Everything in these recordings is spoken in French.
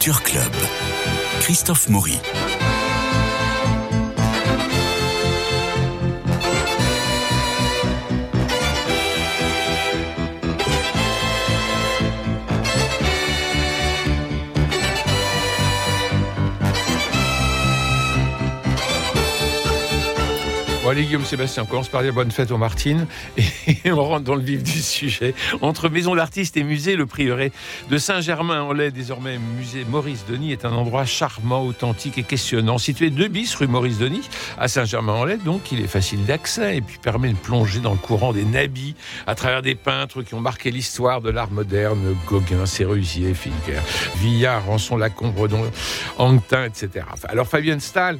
Culture Club. Christophe Maury. Allez Guillaume Sébastien, on commence par dire bonne fête aux Martines et on rentre dans le vif du sujet. Entre maison d'artistes et musée, le prieuré de Saint-Germain-en-Laye, désormais musée Maurice Denis, est un endroit charmant, authentique et questionnant. Situé 2 bis rue Maurice Denis à Saint-Germain-en-Laye, donc il est facile d'accès et puis permet de plonger dans le courant des nabis à travers des peintres qui ont marqué l'histoire de l'art moderne, Gauguin, Sérusier, Filker, Villard, Rançon, Lacombe, Anquetin, etc. Alors Fabienne Stahl,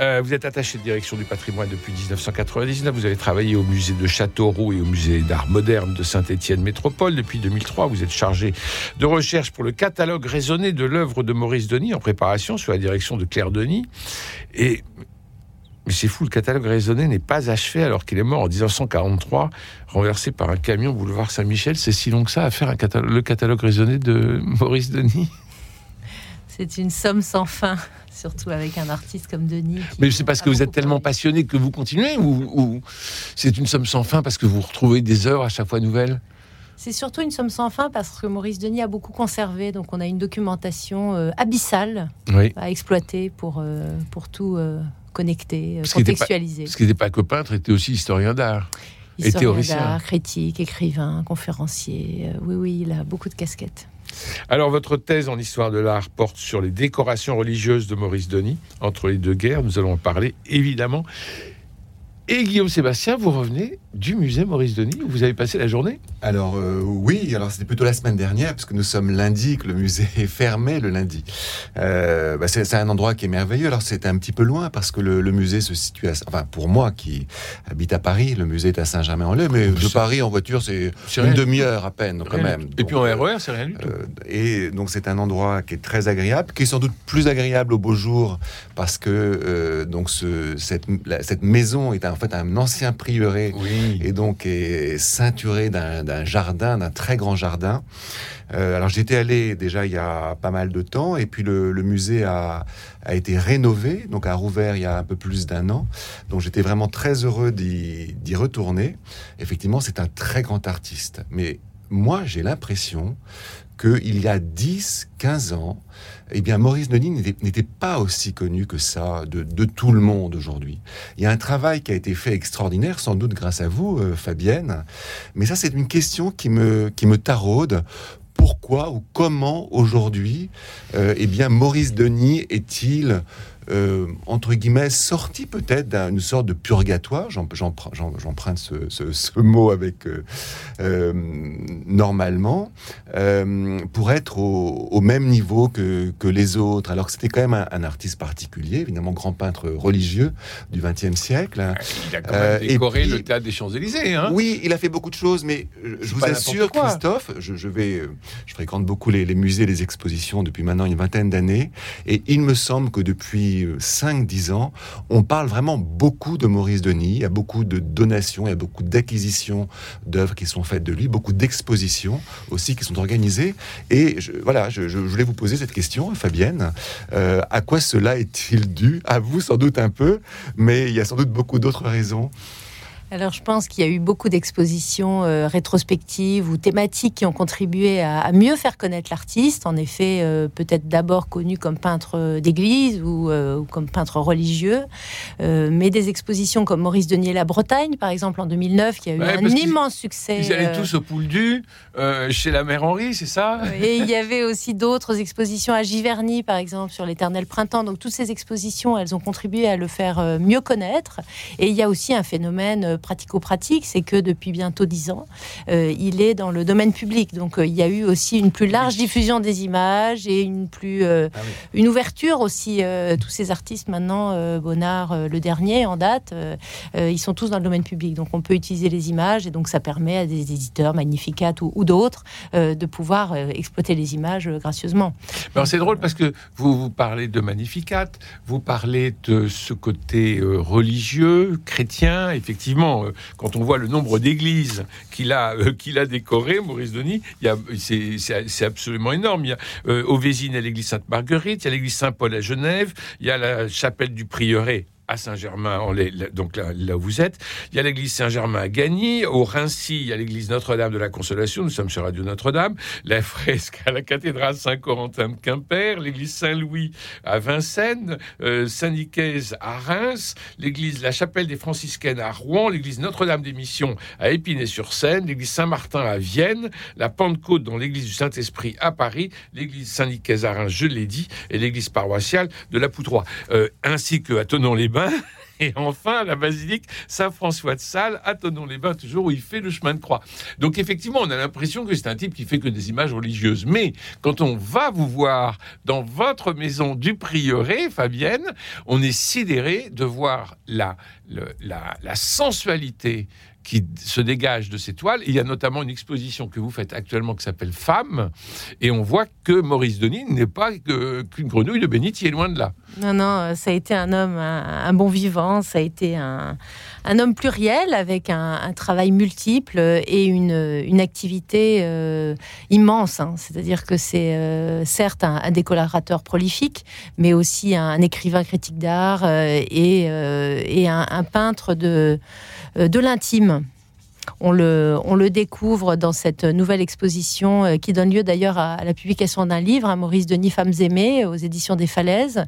euh, vous êtes attaché de direction du patrimoine depuis 1999. Vous avez travaillé au musée de Châteauroux et au musée d'art moderne de Saint-Étienne Métropole. Depuis 2003, vous êtes chargé de recherche pour le catalogue raisonné de l'œuvre de Maurice Denis en préparation sous la direction de Claire Denis. Et mais c'est fou, le catalogue raisonné n'est pas achevé alors qu'il est mort en 1943, renversé par un camion boulevard Saint-Michel. C'est si long que ça à faire le catalogue raisonné de Maurice Denis? C'est une somme sans fin surtout avec un artiste comme Denis. Mais c'est parce que vous êtes tellement passionné que vous continuez ou, c'est une somme sans fin parce que vous retrouvez des heures à chaque fois nouvelles? C'est surtout une somme sans fin parce que Maurice Denis a beaucoup conservé, donc on a une documentation euh, abyssale à exploiter pour, euh, pour tout euh, connecter, contextualiser. Parce qu'il n'était pas que peintre, était aussi historien d'art. Historien d'art, critique, écrivain, conférencier. oui, oui, il a beaucoup de casquettes. Alors, votre thèse en histoire de l'art porte sur les décorations religieuses de Maurice Denis entre les deux guerres. Nous allons en parler évidemment. Et Guillaume Sébastien, vous revenez du musée Maurice Denis où vous avez passé la journée Alors euh, oui, alors c'était plutôt la semaine dernière puisque nous sommes lundi, que le musée est fermé le lundi. Euh, bah, c'est un endroit qui est merveilleux. Alors c'était un petit peu loin parce que le, musée se situe, à, enfin pour moi qui habite à Paris, le musée est à Saint-Germain-en-Laye, mais de Paris en voiture c'est une demi-heure à peine quand même. Et puis en RER c'est rien du tout. Euh, et donc c'est un endroit qui est très agréable, qui est sans doute plus agréable au beau jour parce que donc ce, cette, cette maison est en fait un ancien prieuré et donc est ceinturé d'un jardin, d'un très grand jardin. Euh, alors j'étais allé déjà il y a pas mal de temps et puis le, musée a, été rénové, donc a rouvert il y a un peu plus d'un an. Donc j'étais vraiment très heureux d'y retourner. Effectivement, c'est un très grand artiste, mais moi j'ai l'impression qu'il y a 10, 15 ans, eh bien, Maurice Denis n'était pas aussi connu que ça de, tout le monde aujourd'hui. Il y a un travail qui a été fait extraordinaire, sans doute grâce à vous, euh, Fabienne. Mais ça, c'est une question qui me, qui me taraude pourquoi ou comment aujourd'hui, euh, eh bien, Maurice Denis est-il euh, entre guillemets, sorti peut-être d'une sorte de purgatoire, j'emprunte ce, ce, mot avec euh, euh, normalement, pour être au, même niveau que, que, les autres, alors que c'était quand même un, artiste particulier, évidemment grand peintre religieux du XXe siècle. Hein. Il a quand même décoré le théâtre des Champs-Élysées. Hein. oui, il a fait beaucoup de choses, mais je vous assure, Christophe, je, vais, je fréquente beaucoup les, les musées, les expositions depuis maintenant une vingtaine d'années, et il me semble que depuis 5-10 ans, on parle vraiment beaucoup de Maurice Denis. Il y a beaucoup de donations, il y a beaucoup d'acquisitions d'œuvres qui sont faites de lui, beaucoup d'expositions aussi qui sont organisées. Et voilà, je, voulais vous poser cette question, Fabienne. Euh, à quoi cela est-il dû? À vous sans doute un peu, mais il y a sans doute beaucoup d'autres raisons. Alors je pense qu'il y a eu beaucoup d'expositions euh, rétrospectives ou thématiques qui ont contribué à, mieux faire connaître l'artiste. En effet, euh, peut-être d'abord connu comme peintre d'église ou, euh, comme peintre religieux, mais des expositions comme Maurice Denier La Bretagne, par exemple en 2009, qui a eu un immense succès. Ils allaient tous au Pouldu, chez la mère Henri, c'est ça? Et il y avait aussi d'autres expositions à Giverny, par exemple, sur l'éternel printemps. Donc toutes ces expositions, elles ont contribué à le faire mieux connaître. Et il y a aussi un phénomène pratico-pratique, c'est que depuis bientôt dix ans, euh, il est dans le domaine public. Donc euh, il y a eu aussi une plus large diffusion des images et une plus euh, ah une ouverture aussi. tous ces artistes maintenant, Bonnard, le dernier en date, ils sont tous dans le domaine public. Donc on peut utiliser les images et donc ça permet à des éditeurs, Magnificat ou, d'autres, de pouvoir exploiter les images gracieusement. c'est drôle parce que vous, vous parlez de Magnificat, vous parlez de ce côté religieux, chrétien, effectivement effectivement, quand on voit le nombre d'églises qu'il a, qu'il a décorées, Maurice Denis, c'est absolument énorme. Il y a y a l'église Sainte-Marguerite, il y a l'église Saint-Paul à Genève, il y a la chapelle du Prieuré à Saint-Germain, donc là, où vous êtes. Il y a l'église Saint-Germain à Gagny. Au Rincy, il y a l'église Notre-Dame de la Consolation. Nous sommes sur Radio Notre-Dame. La fresque à la cathédrale Saint-Corentin de Quimper. L'église Saint-Louis à Vincennes. Euh, Saint-Nicaise à Reims. L'église La Chapelle des Franciscaines à Rouen. L'église Notre-Dame des Missions à Épinay-sur-Seine. L'église Saint-Martin à Vienne. La Pentecôte dans l'église du Saint-Esprit à Paris. L'église Saint-Nicaise à Reims, je l'ai dit. Et l'église paroissiale de la Poutroie. Euh, ainsi que à Tonon-les Et enfin, la basilique Saint-François de Sales, à les bains toujours où il fait le chemin de croix. Donc effectivement, on a l'impression que c'est un type qui fait que des images religieuses. Mais quand on va vous voir dans votre maison du prieuré, Fabienne, on est sidéré de voir la, la sensualité qui se dégage de ces toiles. il y a notamment une exposition que vous faites actuellement qui s'appelle Femmes, et on voit que Maurice Denis n'est pas qu'une grenouille de bénitier, loin de là. Non, non, ça a été un homme, un, bon vivant, ça a été un, un homme pluriel avec un, travail multiple et une, activité euh, immense. Hein. C'est-à-dire que c'est euh, certes un, décolorateur prolifique, mais aussi un, écrivain critique d'art euh, et, un, peintre euh, de l'intime. On le, découvre dans cette nouvelle exposition euh, qui donne lieu d'ailleurs à, la publication d'un livre, à Maurice Denis, Femmes aimées, aux éditions des Falaises,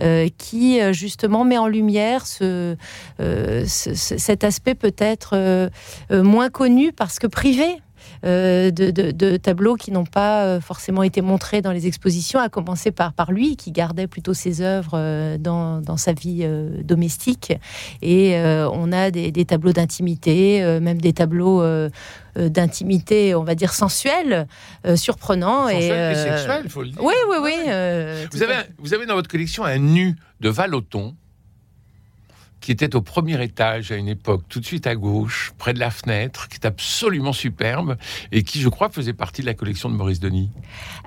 euh, qui justement met en lumière ce, cet aspect peut-être moins connu parce que privé euh, de, tableaux qui n'ont pas euh, forcément été montrés dans les expositions, à commencer par, par lui, qui gardait plutôt ses œuvres euh, dans, dans, sa vie domestique. Et on a des, tableaux d'intimité, même des tableaux d'intimité, on va dire sensuelle, surprenants. et, sexuel, il faut le dire. Oui, oui, oui. vous, avez, vous avez dans votre collection un nu de Valoton qui était au premier étage à une époque, tout de suite à gauche, près de la fenêtre, qui est absolument superbe et qui, je crois, faisait partie de la collection de Maurice Denis.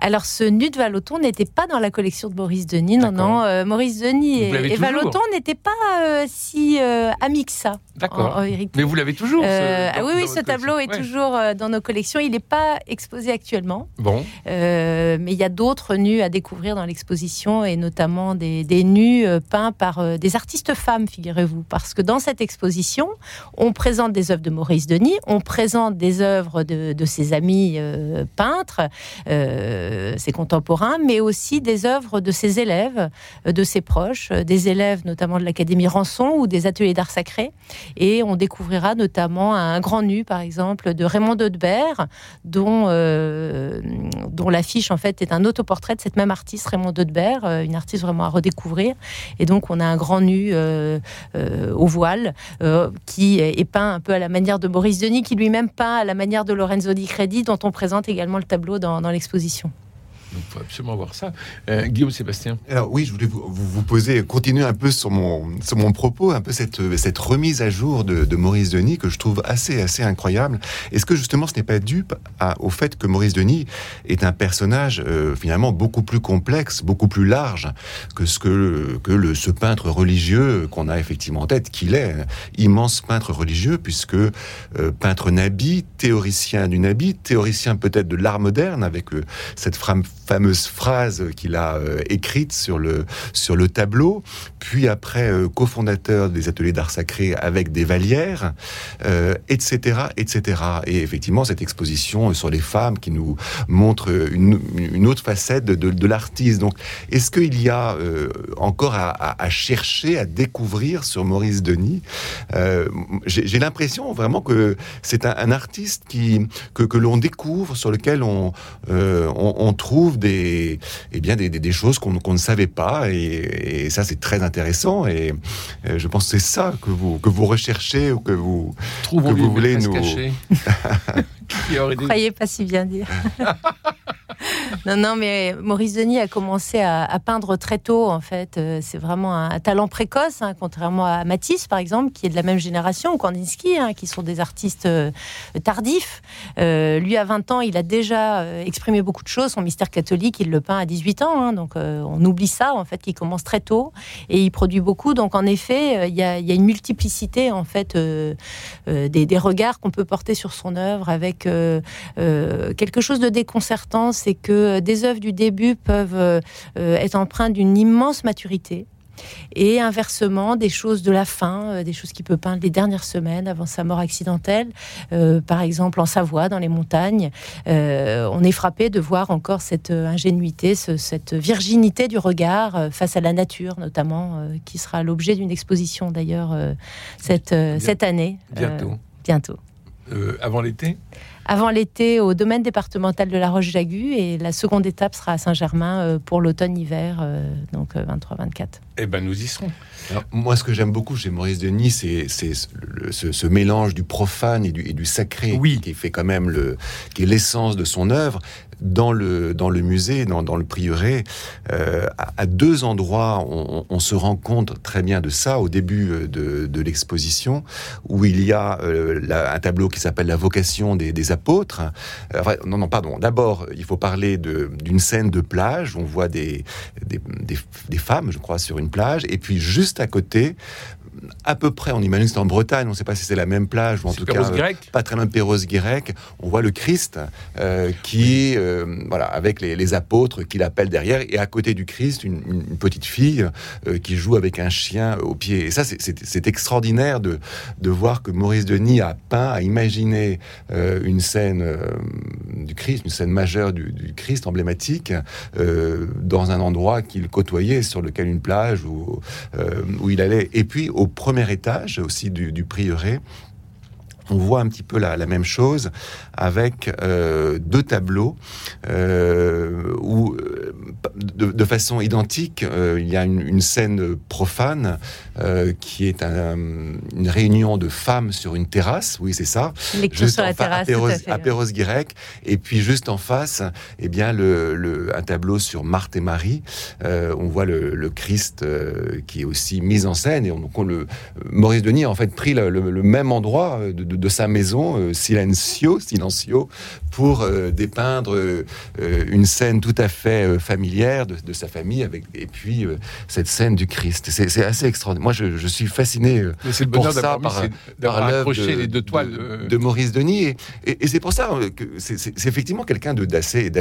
Alors, ce nu de Valoton n'était pas dans la collection de Maurice Denis, non, non. Euh, Maurice Denis et, Valoton n'étaient pas euh, si euh, amis que ça. D'accord. Mais vous l'avez toujours ah Oui, oui, ce tableau est toujours dans nos collections. Il n'est pas exposé actuellement. Bon. mais il y a d'autres nus à découvrir dans l'exposition et notamment des, des nus peints par des artistes femmes, figurez-vous vous parce que dans cette exposition, on présente des œuvres de Maurice Denis, on présente des œuvres de, ses amis euh, peintres, euh, ses contemporains, mais aussi des œuvres de ses élèves, euh, de ses proches, des élèves notamment de l'Académie Rançon ou des ateliers d'art sacré. Et on découvrira notamment un grand nu, par exemple, de Raymond Dodebert, dont, dont l'affiche en fait est un autoportrait de cette même artiste, Raymond Dodebert, une artiste vraiment à redécouvrir. Et donc on a un grand nu euh, au voile, euh, qui est peint un peu à la manière de Boris Denis, qui lui-même peint à la manière de Lorenzo Di Credi, dont on présente également le tableau dans l'exposition. Faut absolument voir ça. Euh, Guillaume Sébastien. Alors oui, je voulais vous, vous, poser, continuer un peu sur mon, sur mon propos, un peu cette, cette remise à jour de, Maurice Denis que je trouve assez, assez incroyable. Est-ce que justement ce n'est pas dû au fait que Maurice Denis est un personnage euh, finalement beaucoup plus complexe, beaucoup plus large que ce que, que le, ce peintre religieux qu'on a effectivement en tête, qu'il est, immense peintre religieux, puisque euh, peintre nabi, théoricien du nabi, théoricien peut-être de l'art moderne, avec cette femme fameuse phrase qu'il a euh, écrite sur le, sur le tableau, puis après euh, cofondateur des ateliers d'art sacré avec des valières, etc., euh, etc. Et effectivement, cette exposition sur les femmes qui nous montre une, une autre facette de, l'artiste. Donc, est-ce qu'il y a encore à, chercher, à découvrir sur Maurice Denis? J'ai l'impression vraiment que c'est un, artiste qui, que, que l'on découvre, sur lequel on, on, on trouve des, eh bien, des, des, choses qu'on ne savait pas. Et, ça, c'est très intéressant. Et euh, je pense que c'est ça que vous, que vous recherchez ou que vous, que vous voulez nous. Croyez pas si bien dire. Non, non, mais Maurice Denis a commencé à, peindre très tôt, en fait. Euh, c'est vraiment un, talent précoce, hein, contrairement à Matisse, par exemple, qui est de la même génération, ou Kandinsky, hein, qui sont des artistes euh, tardifs. Euh, lui, à 20 ans, il a déjà exprimé beaucoup de choses. Son mystère catholique, il le peint à 18 ans. Hein, donc, on oublie ça, en fait, qu'il commence très tôt. Et il produit beaucoup. Donc, en effet, il y a, une multiplicité, en fait, des, des, regards qu'on peut porter sur son œuvre avec quelque chose de déconcertant, c'est que euh, des œuvres du début peuvent euh, euh, être empreintes d'une immense maturité. Et inversement, des choses de la fin, des choses qu'il peut peindre les dernières semaines avant sa mort accidentelle, par exemple en Savoie, dans les montagnes, on est frappé de voir encore cette ingénuité, cette virginité du regard face à la nature, notamment, qui sera l'objet d'une exposition d'ailleurs cette, cette année. Bientôt. bientôt. Avant l'été avant l'été au domaine départemental de la Roche-Jagu et la seconde étape sera à Saint-Germain euh, pour l'automne-hiver, euh, donc 23-24. Eh ben, nous y serons. moi, ce que j'aime beaucoup chez Maurice Denis, c'est ce, mélange du profane et du, et du sacré, qui fait quand même le, qui est l'essence de son œuvre dans le, dans le musée, dans, dans le prieuré, euh, à, deux endroits, on, on, se rend compte très bien de ça au début euh, de, de l'exposition, où il y a euh, un tableau qui s'appelle La vocation des, des apôtres. Enfin, non, non, pardon. D'abord, il faut parler d'une scène de plage. On voit des, des, des, des, femmes, je crois, sur une plage. Et puis, juste à côté, à peu près, on imagine que c'est en Bretagne, on ne sait pas si c'est la même plage, ou en tout cas, pas très loin de Perros-Guirec, on voit le Christ euh, qui, euh, voilà, avec les, apôtres qui l'appellent derrière, et à côté du Christ, une, petite fille euh, qui joue avec un chien au pied. Et ça, c'est extraordinaire de, de voir que Maurice Denis a peint, a imaginé une scène du Christ, une scène majeure du, du Christ emblématique, dans un endroit qu'il côtoyait, sur lequel une plage où, où il allait. Et puis, au premier étage aussi du, du prieuré, on voit un petit peu la, même chose avec euh, deux tableaux euh, où, euh, de, façon identique, il y a une, scène profane qui est une réunion de femmes sur une terrasse. Oui, c'est ça. Juste sur la terrasse, à Guirec. Et puis juste en face, eh bien, le, un tableau sur Marthe et Marie. on voit le, Christ qui est aussi mis en scène. Et on, le, Maurice Denis a en fait pris le, même endroit de de, sa maison, euh, Silencio, Silencio, pour euh, dépeindre euh, une scène tout à fait familière de, sa famille, avec, et puis cette scène du Christ. C'est assez extraordinaire. Moi, je, suis fasciné le pour ça par, par l'œuvre de, les deux toiles de, Maurice Denis. Et, c'est pour ça que c'est effectivement quelqu'un d'assez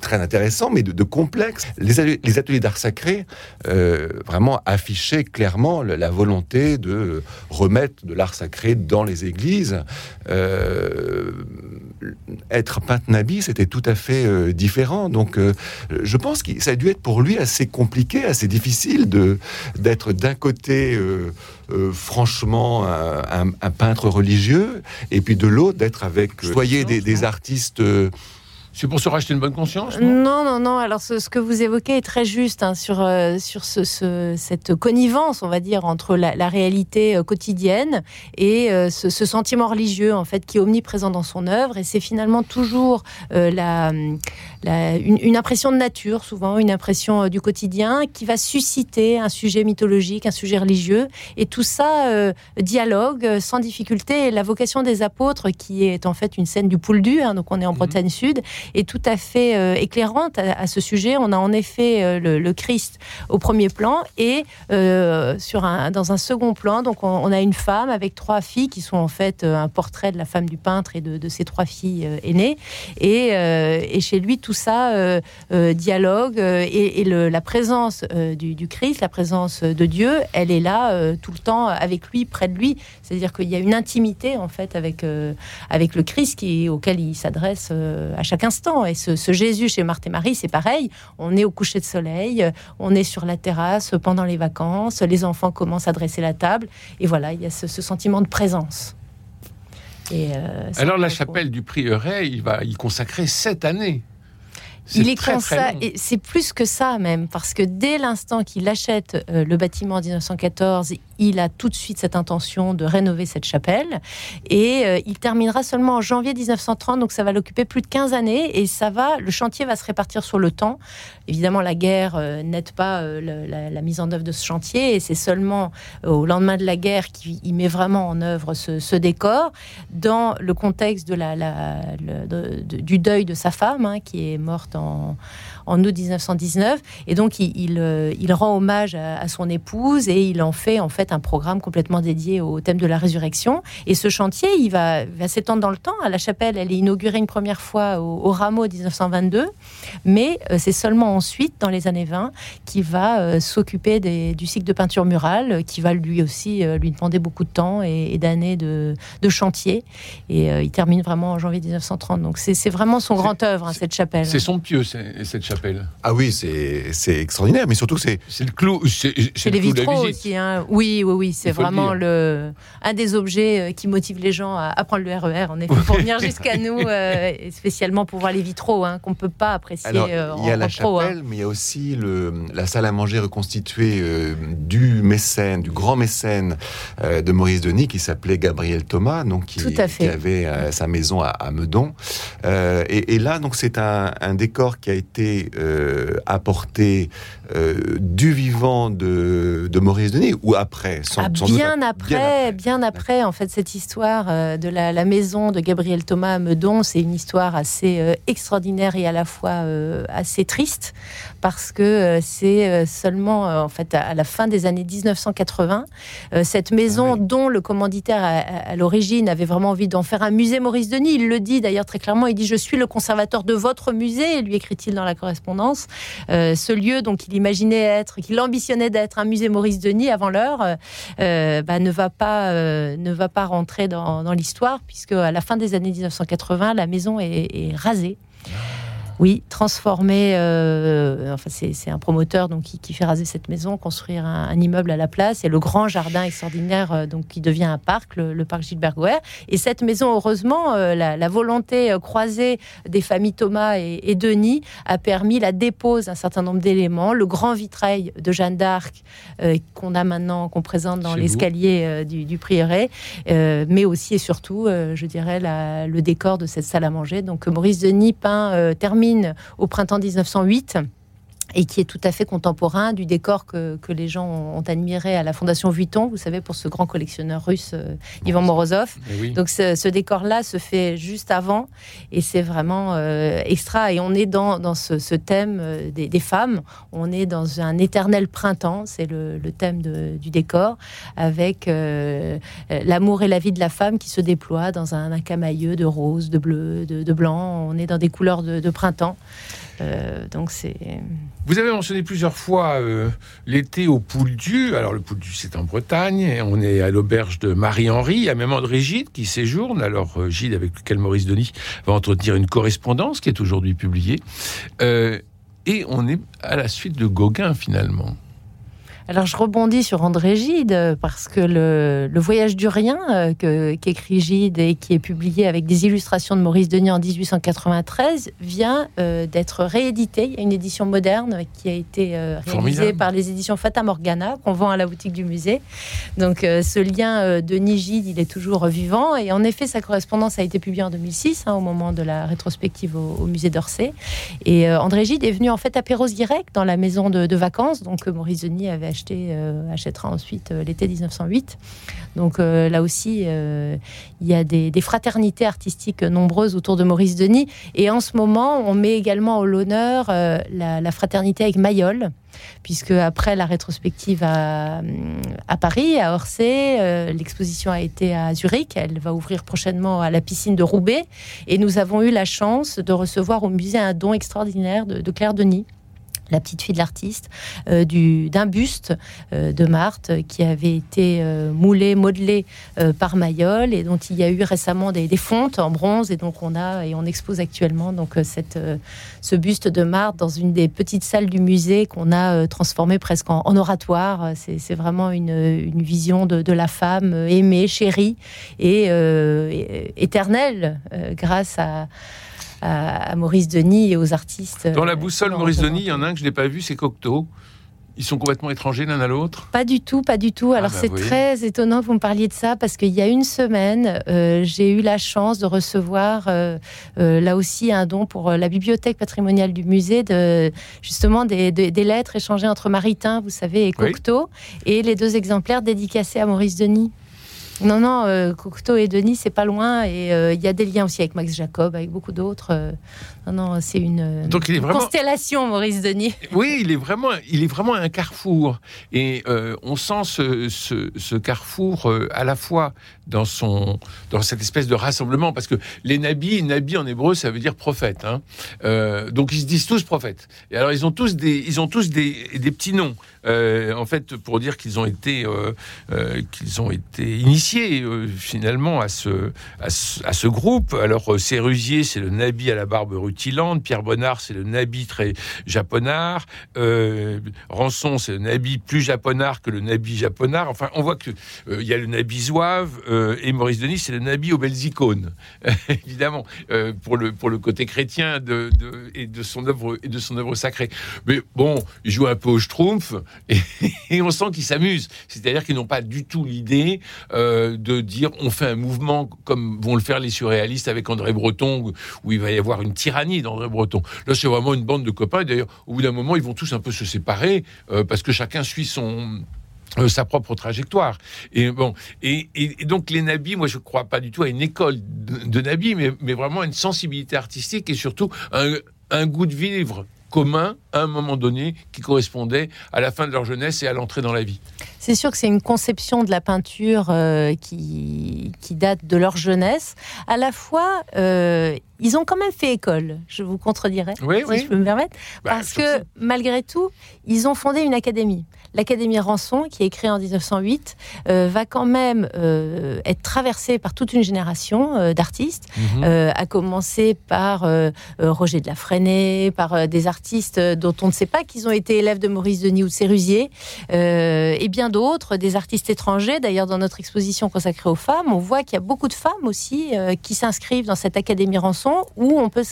très intéressant, mais de, complexe. Les, les ateliers d'art sacré vraiment affichaient clairement la volonté de remettre de l'art sacré dans les églises euh, être peintre nabi, c'était tout à fait euh, différent. Donc, euh, je pense que ça a dû être pour lui assez compliqué, assez difficile de d'être d'un côté franchement un, peintre religieux, et puis de l'autre d'être avec, voyez, des, des artistes c'est pour se racheter une bonne conscience Non, non, non. Alors, ce, que vous évoquez est très juste hein, sur, euh, sur ce, cette connivence, on va dire, entre la, réalité euh, quotidienne et euh, ce, sentiment religieux, en fait, qui est omniprésent dans son œuvre. Et c'est finalement toujours la, une, impression de nature, souvent, une impression du quotidien, qui va susciter un sujet mythologique, un sujet religieux. Et tout ça dialogue sans difficulté. la vocation des apôtres, qui est en fait une scène du Pouldu, hein, donc on est en mhm. Bretagne Sud, est tout à fait euh, éclairante à, ce sujet. On a en effet euh, le, Christ au premier plan et euh, sur un, dans un second plan, donc on, a une femme avec trois filles qui sont en fait un portrait de la femme du peintre et de, ses trois filles aînées. Et, et, chez lui, tout ça dialogue et, la présence du, Christ, la présence de Dieu, elle est là tout le temps avec lui, près de lui. C'est-à-dire qu'il y a une intimité en fait avec, avec le Christ qui, auquel il s'adresse à instant. Et ce, Jésus chez Marthe et Marie, c'est pareil. On est au coucher de soleil, on est sur la terrasse pendant les vacances, les enfants commencent à dresser la table. Et voilà, il y a ce, sentiment de présence. Et, euh, Alors la chapelle du prieuré, il va y consacrer sept années. Il est comme ça, et c'est plus que ça même, parce que dès l'instant qu'il achète euh, le bâtiment en 1914, il a tout de suite cette intention de rénover cette chapelle, et euh, il terminera seulement en janvier 1930, donc ça va l'occuper plus de 15 années, et ça va, le chantier va se répartir sur le temps. Évidemment, la guerre euh, n'aide pas la, mise en œuvre de ce chantier, et c'est seulement au lendemain de la guerre qu'il met vraiment en œuvre ce, décor, dans le contexte de la, du deuil de sa femme, hein, qui est morte en, en août 1919. Et donc, il, euh, il, rend hommage à, son épouse et il en fait en fait un programme complètement dédié au thème de la résurrection. Et ce chantier, il va, va s'étendre dans le temps. À la chapelle, elle est inaugurée une première fois au, Rameau 1922, mais euh, c'est seulement ensuite, dans les années 20, qu'il va euh, s'occuper du cycle de peinture murale, qui va lui aussi lui demander beaucoup de temps et, d'années de, de, chantier. Et il termine vraiment en janvier 1930. Donc c'est vraiment son grand œuvre, hein, cette chapelle. C'est son cette chapelle. Ah oui, c'est extraordinaire, mais surtout c'est. C'est le clou. C'est les vitraux aussi. Hein. Oui, oui, oui, c'est vraiment le, un des objets euh, qui motive les gens à, prendre le RER, en effet, pour venir jusqu'à nous, euh, spécialement pour voir les vitraux, hein, qu'on ne peut pas apprécier euh, Il y a la hein. chapelle, mais il y a aussi le, la salle à manger reconstituée du mécène, du grand mécène de Maurice Denis, qui s'appelait Gabriel Thomas, donc qui, qui avait sa maison à, Meudon. Et, et, là, donc c'est un, un décor qui a été euh, apporté euh, du vivant de, Maurice Denis ou après ah, bien, après bien, après, en fait, cette histoire euh, de la, maison de Gabriel Thomas à Meudon, c'est une histoire assez extraordinaire et à la fois assez triste parce que c'est seulement en fait à, la fin des années 1980 cette maison ah dont le commanditaire à, l'origine avait vraiment envie d'en faire un musée Maurice Denis. Il le dit d'ailleurs très clairement. Il dit je suis le conservateur de votre musée, lui écrit-il dans la correspondance. ce lieu donc il imaginait être, qu'il ambitionnait d'être un musée Maurice Denis avant l'heure, euh, euh, bah, ne va pas euh, ne va pas rentrer dans, l'histoire puisque à la fin des années 1980, la maison est, est rasée. Oui, transformer. Euh, enfin, c'est un promoteur donc qui, fait raser cette maison, construire un, immeuble à la place et le grand jardin extraordinaire euh, donc qui devient un parc, le, parc Gilbert Gouer. Et cette maison, heureusement, euh, la, volonté croisée des familles Thomas et, Denis a permis la dépose d'un certain nombre d'éléments. Le grand vitrail de Jeanne d'Arc qu'on a maintenant, qu'on présente dans l'escalier du, du, prieuré, mais aussi et surtout, je dirais, le décor de cette salle à manger. Donc Maurice Denis peint termine au printemps 1908 et qui est tout à fait contemporain du décor que, les gens ont admiré à la Fondation Vuitton, vous savez, pour ce grand collectionneur russe, euh, Ivan Morozov. Eh Donc ce, décor-là se fait juste avant, et c'est vraiment euh, extra. Et on est dans, ce, thème euh, des, femmes, on est dans un éternel printemps, c'est le, thème du décor, avec l'amour et la vie de la femme qui se déploient dans un, camailleux de rose, de bleu, de, blanc. On est dans des couleurs de, de printemps. Donc c'est vous avez mentionné plusieurs fois euh, l'été au Pouldu. Alors, le Pouldu, c'est en Bretagne. Et on est à l'auberge de Marie-Henri. A même André Gide qui séjourne. Alors, euh, Gide, avec lequel Maurice Denis va entretenir une correspondance qui est aujourd'hui publiée. Euh, et on est à la suite de Gauguin, finalement. Alors je rebondis sur André Gide parce que le, Voyage du rien euh, qu'écrit Gide et qui est publié avec des illustrations de Maurice Denis en 1893 vient euh, d'être réédité. Il y a une édition moderne qui a été euh, réalisée par les éditions Fata Morgana qu'on vend à la boutique du musée. Donc ce lien Denis-Gide, il est toujours vivant et en effet sa correspondance a été publiée en 2006 hein, au moment de la rétrospective au, musée d'Orsay. Et André Gide est venu en fait à Perros-Guirec dans la maison de, de vacances donc Maurice Denis avait euh, achètera ensuite euh, l'été 1908. Donc euh, là aussi, il y a des, fraternités artistiques nombreuses autour de Maurice Denis. Et en ce moment, on met également au l'honneur la, fraternité avec Mayol puisque après la rétrospective à, à Paris, à Orsay, l'exposition a été à Zurich, elle va ouvrir prochainement à la piscine de Roubaix, et nous avons eu la chance de recevoir au musée un don extraordinaire de Claire Denis la petite fille de l'artiste, euh, d'un buste euh, de Marthe qui avait été euh, moulé, modelé par Mayol et dont il y a eu récemment des, fontes en bronze et donc on a et on expose actuellement donc cette, ce buste de Marthe dans une des petites salles du musée qu'on a transformé presque en, oratoire. C'est vraiment une, vision de, de, la femme aimée, chérie et éternelle grâce à à, Maurice Denis et aux artistes. Dans la boussole Maurice Denis, il y en a un que je n'ai pas vu, c'est Cocteau. Ils sont complètement étrangers l'un à l'autre Pas du tout, pas du tout. Alors ah bah c'est très étonnant que vous me parliez de ça parce qu'il y a une semaine, euh, j'ai eu la chance de recevoir euh, euh, là aussi un don pour la bibliothèque patrimoniale du musée de justement des, lettres échangées entre Maritain, vous savez, et Cocteau, et les deux exemplaires dédicacés à Maurice Denis. Non, non, euh, Cocteau et Denis, c'est pas loin. Et euh, il y a des liens aussi avec Max Jacob, avec beaucoup d'autres. Euh. non, non, c'est une, Donc, il est vraiment... constellation, Maurice Denis. Oui, il est vraiment, il est vraiment un carrefour. Et on sent ce, ce, carrefour à la fois dans, son, dans cette espèce de rassemblement. Parce que les nabis, nabi en hébreu, ça veut dire prophète. Hein. donc ils se disent tous prophètes. Et alors ils ont tous des, ils ont tous des, des petits noms. en fait, pour dire qu'ils ont été, qu'ils ont été initiés euh, finalement à ce, à ce, groupe. Alors, euh, Sérusier, c'est le Nabi à la barbe rutilante. Pierre Bonnard, c'est le Nabi très japonard. Euh, Rançon, c'est le Nabi plus japonard que le Nabi japonard. Enfin, on voit qu'il il y a le Nabi zouave et Maurice Denis, c'est le Nabi aux belles icônes, évidemment, pour, le, pour le côté chrétien de, et, de son œuvre, et de son œuvre sacrée. Mais bon, il joue un peu au schtroumpf et, on sent qu'ils s'amusent. C'est-à-dire qu'ils n'ont pas du tout l'idée euh, de dire on fait un mouvement comme vont le faire les surréalistes avec André Breton, où, il va y avoir une tyrannie d'André Breton. Là, c'est vraiment une bande de copains. D'ailleurs, au bout d'un moment, ils vont tous un peu se séparer euh, parce que chacun suit son euh, sa propre trajectoire. Et bon, et, donc les nabis, moi je ne crois pas du tout à une école de, nabis, mais, vraiment une sensibilité artistique et surtout un goût de vivre commun à un moment donné qui correspondait à la fin de leur jeunesse et à l'entrée dans la vie. C'est sûr que c'est une conception de la peinture euh, qui, qui, date de leur jeunesse. À la fois, euh, ils ont quand même fait école, je vous contredirais, si je peux me permettre, bah, parce que malgré tout, ils ont fondé une académie l'Académie Rançon, qui est créée en 1908, euh, va quand même être traversée par toute une génération d'artistes, mhm. à commencer par Roger de la Freinet, par des artistes dont on ne sait pas qu'ils ont été élèves de Maurice Denis ou de Sérusier, et bien d'autres, des artistes étrangers. D'ailleurs, dans notre exposition consacrée aux femmes, on voit qu'il y a beaucoup de femmes aussi qui s'inscrivent dans cette Académie Rançon, où on peut,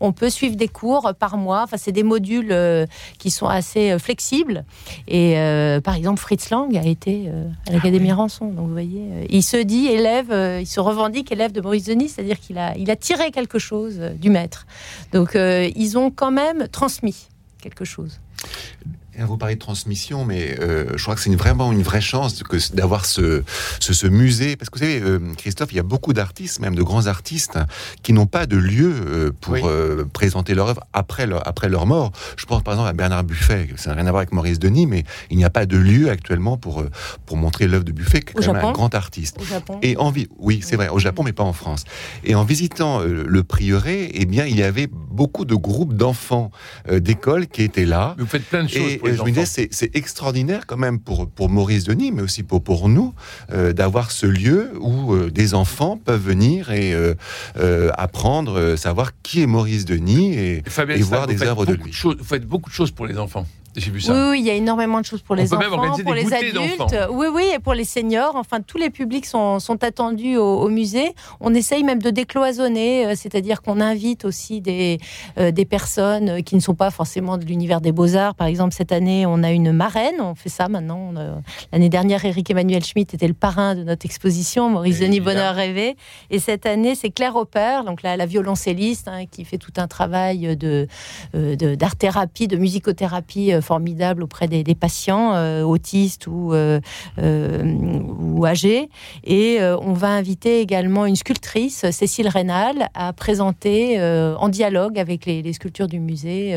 on peut suivre des cours par mois. Enfin, c'est des modules qui sont assez flexibles. Et euh, par exemple, Fritz Lang a été euh, à l'Académie ah Rançon. Donc, vous voyez, euh, il se dit élève, il se revendique élève de Maurice Denis, c'est-à-dire qu'il a, il a tiré quelque chose du maître. Donc, ils ont quand même transmis quelque chose. Vous parlez de transmission, mais euh, je crois que c'est vraiment une vraie chance d'avoir ce, ce, musée. Parce que vous savez, euh, Christophe, il y a beaucoup d'artistes, même de grands artistes, qui n'ont pas de lieu euh, pour présenter leur œuvre après leur, après leur mort. Je pense par exemple à Bernard Buffet, ça n'a rien à voir avec Maurice Denis, mais il n'y a pas de lieu actuellement pour, pour montrer l'œuvre de Buffet, qui est quand même un grand artiste. Au Japon Et en oui, c'est vrai, au Japon, mais pas en France. Et en visitant le prieuré, eh bien, il y avait beaucoup de groupes d'enfants d'école qui étaient là. Vous faites plein de choses je me disais, c'est extraordinaire quand même pour, pour Maurice Denis, mais aussi pour, pour nous, euh, d'avoir ce lieu où euh, des enfants peuvent venir et euh, apprendre, savoir qui est Maurice Denis et, voir des œuvres de lui. vous faites beaucoup de choses pour les enfants. Oui, il y a énormément de choses pour les enfants, pour les adultes. Oui, oui, et pour les seniors. Enfin, tous les publics sont, sont attendus au, musée. On essaye même de décloisonner, euh, c'est-à-dire qu'on invite aussi des, euh, des personnes qui ne sont pas forcément de l'univers des beaux-arts. Par exemple, cette année, on a une marraine. On fait ça maintenant. L'année dernière, Eric Emmanuel Schmitt était le parrain de notre exposition, Maurice Denis Bonheur Rêvé. Et cette année, c'est Claire Hopper, donc la, la violoncelliste, hein, qui fait tout un travail de euh, d'art-thérapie, de, de musicothérapie formidable auprès des, patients euh, autistes ou, euh, euh, ou âgés. Et on va inviter également une sculptrice, Cécile Rénal, à présenter en dialogue avec les, sculptures du musée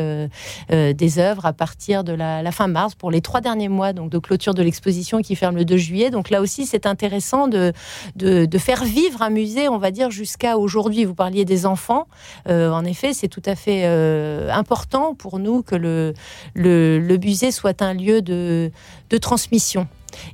des œuvres à partir de la, fin mars pour les trois derniers mois donc, de clôture de l'exposition qui ferme le 2 juillet. Donc là aussi, c'est intéressant de, de, faire vivre un musée, on va dire, jusqu'à aujourd'hui. Vous parliez des enfants. en effet, c'est tout à fait important pour nous que le, le, le musée soit un lieu de, de transmission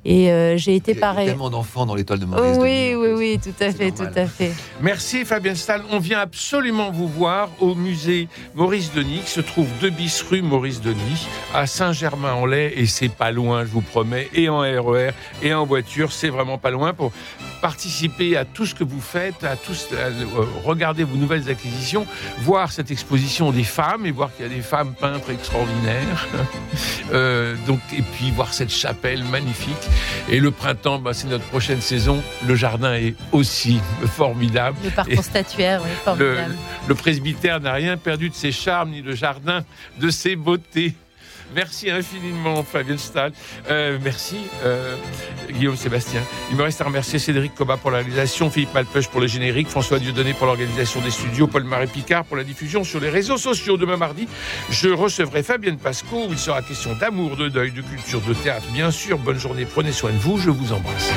Et euh, j'ai été pareil. Il y a tellement d'enfants dans l'étoile de Maurice. oui, oui, oui, tout à fait, tout à fait. Merci Fabien Stahl. On vient absolument vous voir au musée Maurice Denis, qui se trouve 2 bis rue Maurice Denis, à Saint-Germain-en-Laye, et c'est pas loin, je vous promets, et en RER et en voiture, c'est vraiment pas loin pour participer à tout ce que vous faites, à, tous, à regarder vos nouvelles acquisitions, voir cette exposition des femmes et voir qu'il y a des femmes peintres extraordinaires. Euh, donc, et puis voir cette chapelle magnifique. Et le printemps, bah, c'est notre prochaine saison. Le jardin est aussi formidable. Le parcours statuaire, oui, formidable. Le, le presbytère n'a rien perdu de ses charmes, ni le jardin de ses beautés. Merci infiniment, Fabien Stahl. Euh, merci, euh, Guillaume Sébastien. Il me reste à remercier Cédric Coba pour la Philippe Malpeuch pour le générique, François Dieudonné pour l'organisation des studios, Paul-Marie Picard pour la diffusion sur les réseaux sociaux. Demain mardi, je recevrai Fabienne Pasco où il sera question d'amour, de deuil, de culture, de théâtre. Bien sûr, bonne journée, prenez soin de vous, je vous embrasse.